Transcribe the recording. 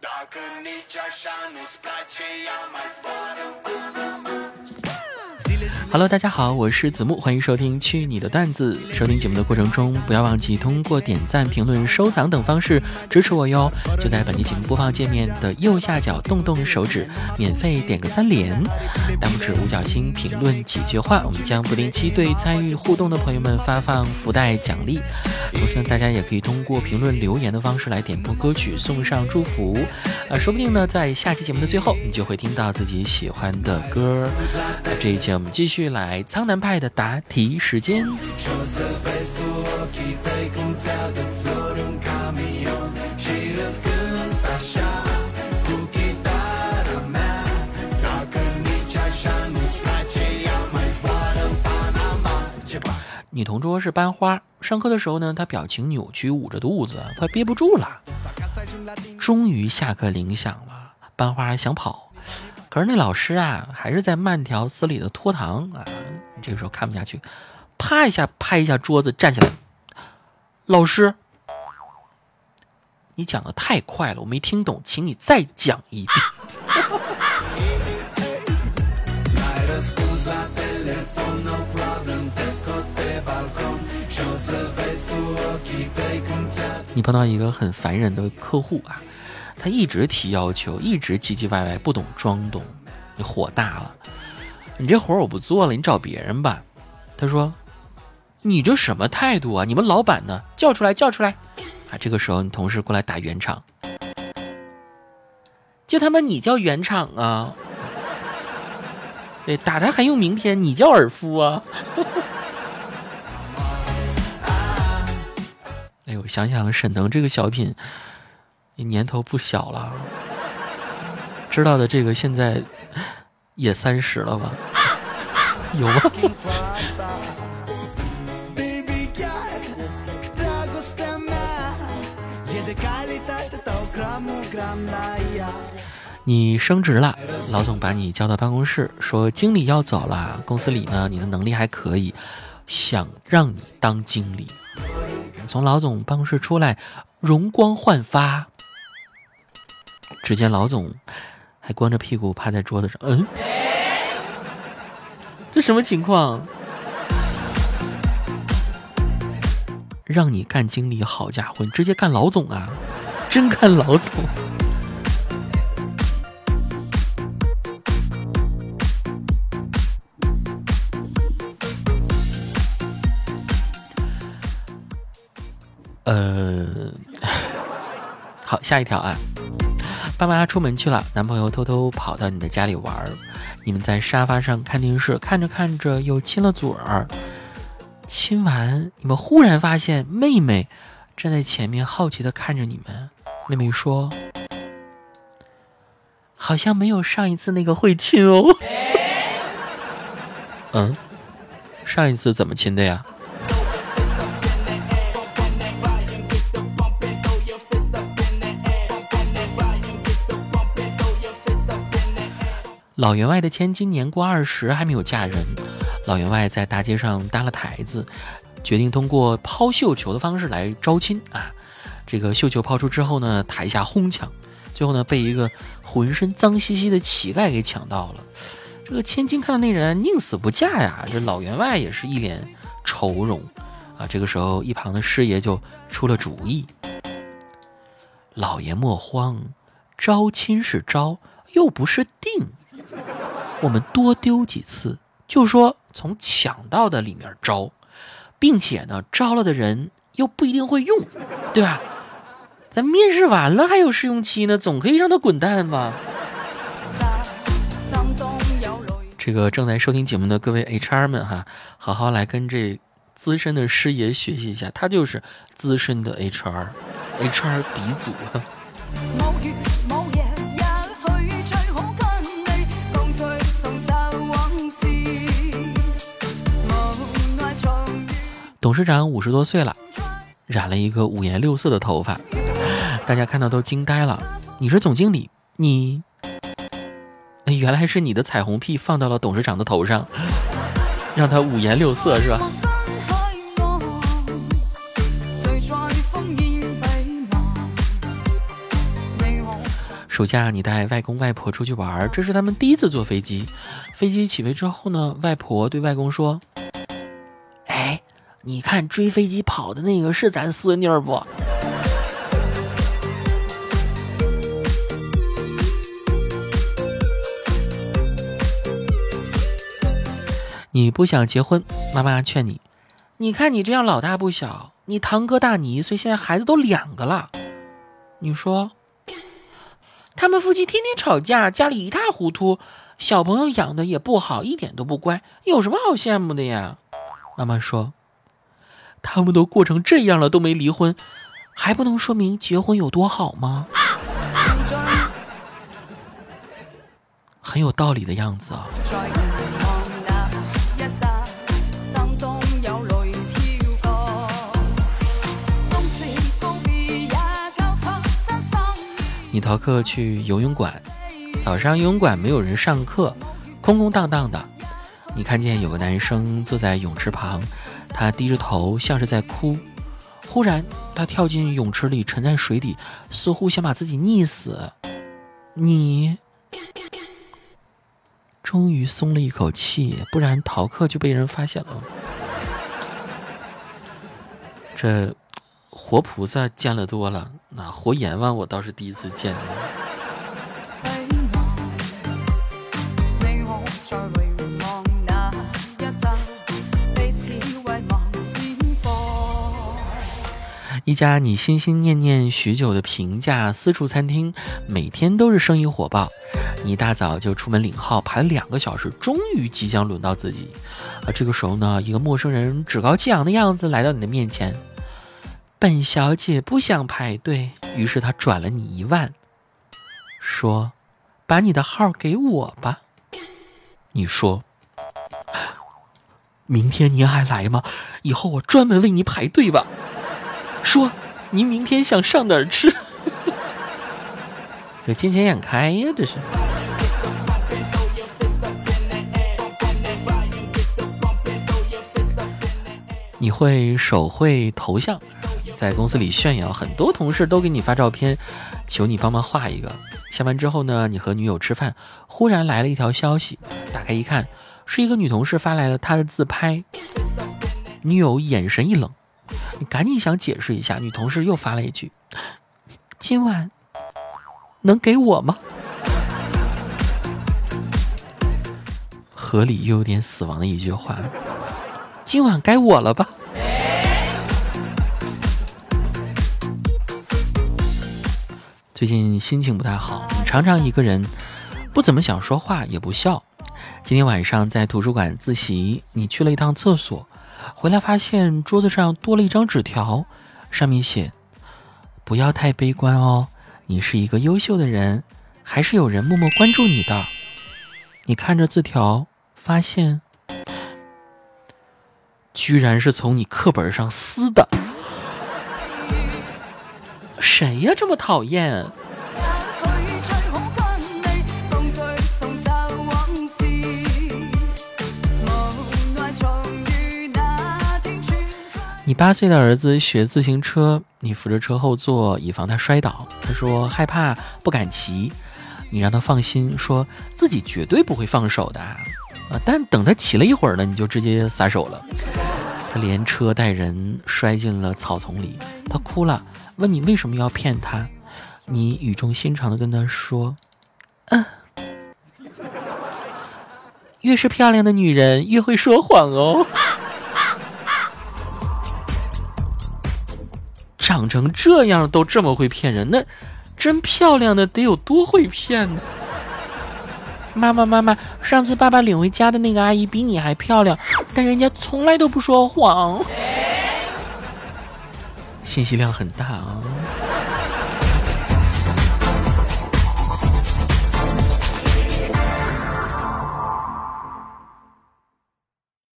Dacă nici așa nu-ți place, ea mai zboară în Panama Hello，大家好，我是子木，欢迎收听《去你的段子》。收听节目的过程中，不要忘记通过点赞、评论、收藏等方式支持我哟。就在本期节目播放界面的右下角动动手指，免费点个三连，大拇指、五角星评论几句话，我们将不定期对参与互动的朋友们发放福袋奖励。同时呢，大家也可以通过评论留言的方式来点播歌曲，送上祝福。啊，说不定呢，在下期节目的最后，你就会听到自己喜欢的歌。那这一期我们继续。续来苍南派的答题时间。女同桌是班花，上课的时候呢，她表情扭曲，捂着肚子，快憋不住了。终于下课铃响了，班花还想跑。可是那老师啊，还是在慢条斯理的拖堂啊。这个时候看不下去，啪一下拍一下桌子，站起来。老师，你讲的太快了，我没听懂，请你再讲一遍。你碰到一个很烦人的客户啊。他一直提要求，一直唧唧歪歪，不懂装懂，你火大了。你这活我不做了，你找别人吧。他说：“你这什么态度啊？你们老板呢？叫出来，叫出来！”啊，这个时候你同事过来打圆场，就他妈你叫圆场啊？对，打他还用明天？你叫尔夫啊？哎呦，想想沈腾这个小品。你年头不小了，知道的这个现在也三十了吧？有吗？你升职了，老总把你叫到办公室，说经理要走了，公司里呢你的能力还可以，想让你当经理。从老总办公室出来，容光焕发。只见老总还光着屁股趴在桌子上，嗯，这什么情况？让你干经理，好家伙，你直接干老总啊！真干老总。呃，好，下一条啊。爸妈出门去了，男朋友偷偷跑到你的家里玩儿，你们在沙发上看电视，看着看着又亲了嘴儿。亲完，你们忽然发现妹妹站在前面，好奇的看着你们。妹妹说：“好像没有上一次那个会亲哦。”嗯，上一次怎么亲的呀？老员外的千金年过二十还没有嫁人，老员外在大街上搭了台子，决定通过抛绣球的方式来招亲啊。这个绣球抛出之后呢，台下哄抢，最后呢被一个浑身脏兮兮的乞丐给抢到了。这个千金看到那人宁死不嫁呀，这老员外也是一脸愁容啊。这个时候一旁的师爷就出了主意：“老爷莫慌，招亲是招，又不是定。”我们多丢几次，就说从抢到的里面招，并且呢，招了的人又不一定会用，对吧？咱面试完了还有试用期呢，总可以让他滚蛋吧？这个正在收听节目的各位 HR 们哈，好好来跟这资深的师爷学习一下，他就是资深的 HR，HR 鼻祖。董事长五十多岁了，染了一个五颜六色的头发，大家看到都惊呆了。你是总经理，你原来是你的彩虹屁放到了董事长的头上，让他五颜六色是吧？暑假你带外公外婆出去玩，这是他们第一次坐飞机。飞机起飞之后呢，外婆对外公说：“，你看追飞机跑的那个是咱孙女不？”你不想结婚，妈妈劝你。你看你这样老大不小，你堂哥大你一岁，现在孩子都两个了。你说，他们夫妻天天吵架，家里一塌糊涂，小朋友养的也不好，一点都不乖，有什么好羡慕的呀？妈妈说，他们都过成这样了都没离婚，还不能说明结婚有多好吗？很有道理的样子啊。你逃课去游泳馆，早上游泳馆没有人上课，空空荡荡的。你看见有个男生坐在泳池旁，他低着头，像是在哭。忽然，他跳进泳池里，沉在水底，似乎想把自己溺死。你终于松了一口气，不然逃课就被人发现了。这。活菩萨见了多了，那活阎王我倒是第一次见。一家你心心念念许久的平价私厨餐厅，每天都是生意火爆。你一大早就出门领号，排了两个小时，终于即将轮到自己。啊，这个时候呢，一个陌生人趾高气扬的样子来到你的面前。本小姐不想排队，于是她转了你一万，说：“把你的号给我吧。”你说：“明天您还来吗？以后我专门为你排队吧。”说：“您明天想上哪儿吃？”这金钱眼开呀，这是。你会手绘头像？在公司里炫耀，很多同事都给你发照片，求你帮忙画一个。下班之后呢，你和女友吃饭，忽然来了一条消息，打开一看，是一个女同事发来了她的自拍。女友眼神一冷，你赶紧想解释一下，女同事又发了一句：“今晚能给我吗？”合理又有点死亡的一句话，今晚该我了吧？最近心情不太好，常常一个人，不怎么想说话，也不笑。今天晚上在图书馆自习，你去了一趟厕所，回来发现桌子上多了一张纸条，上面写：“不要太悲观哦，你是一个优秀的人，还是有人默默关注你的。”你看着字条，发现居然是从你课本上撕的。谁呀，这么讨厌？你八岁的儿子学自行车，你扶着车后座，以防他摔倒。他说害怕，不敢骑。你让他放心，说自己绝对不会放手的。啊，但等他骑了一会儿呢，你就直接撒手了。他连车带人摔进了草丛里，他哭了。问你为什么要骗他？你语重心长的跟他说：“嗯，越是漂亮的女人越会说谎哦。长成这样都这么会骗人，那真漂亮的得有多会骗呢？”妈妈，妈妈，上次爸爸领回家的那个阿姨比你还漂亮，但人家从来都不说谎。信息量很大啊。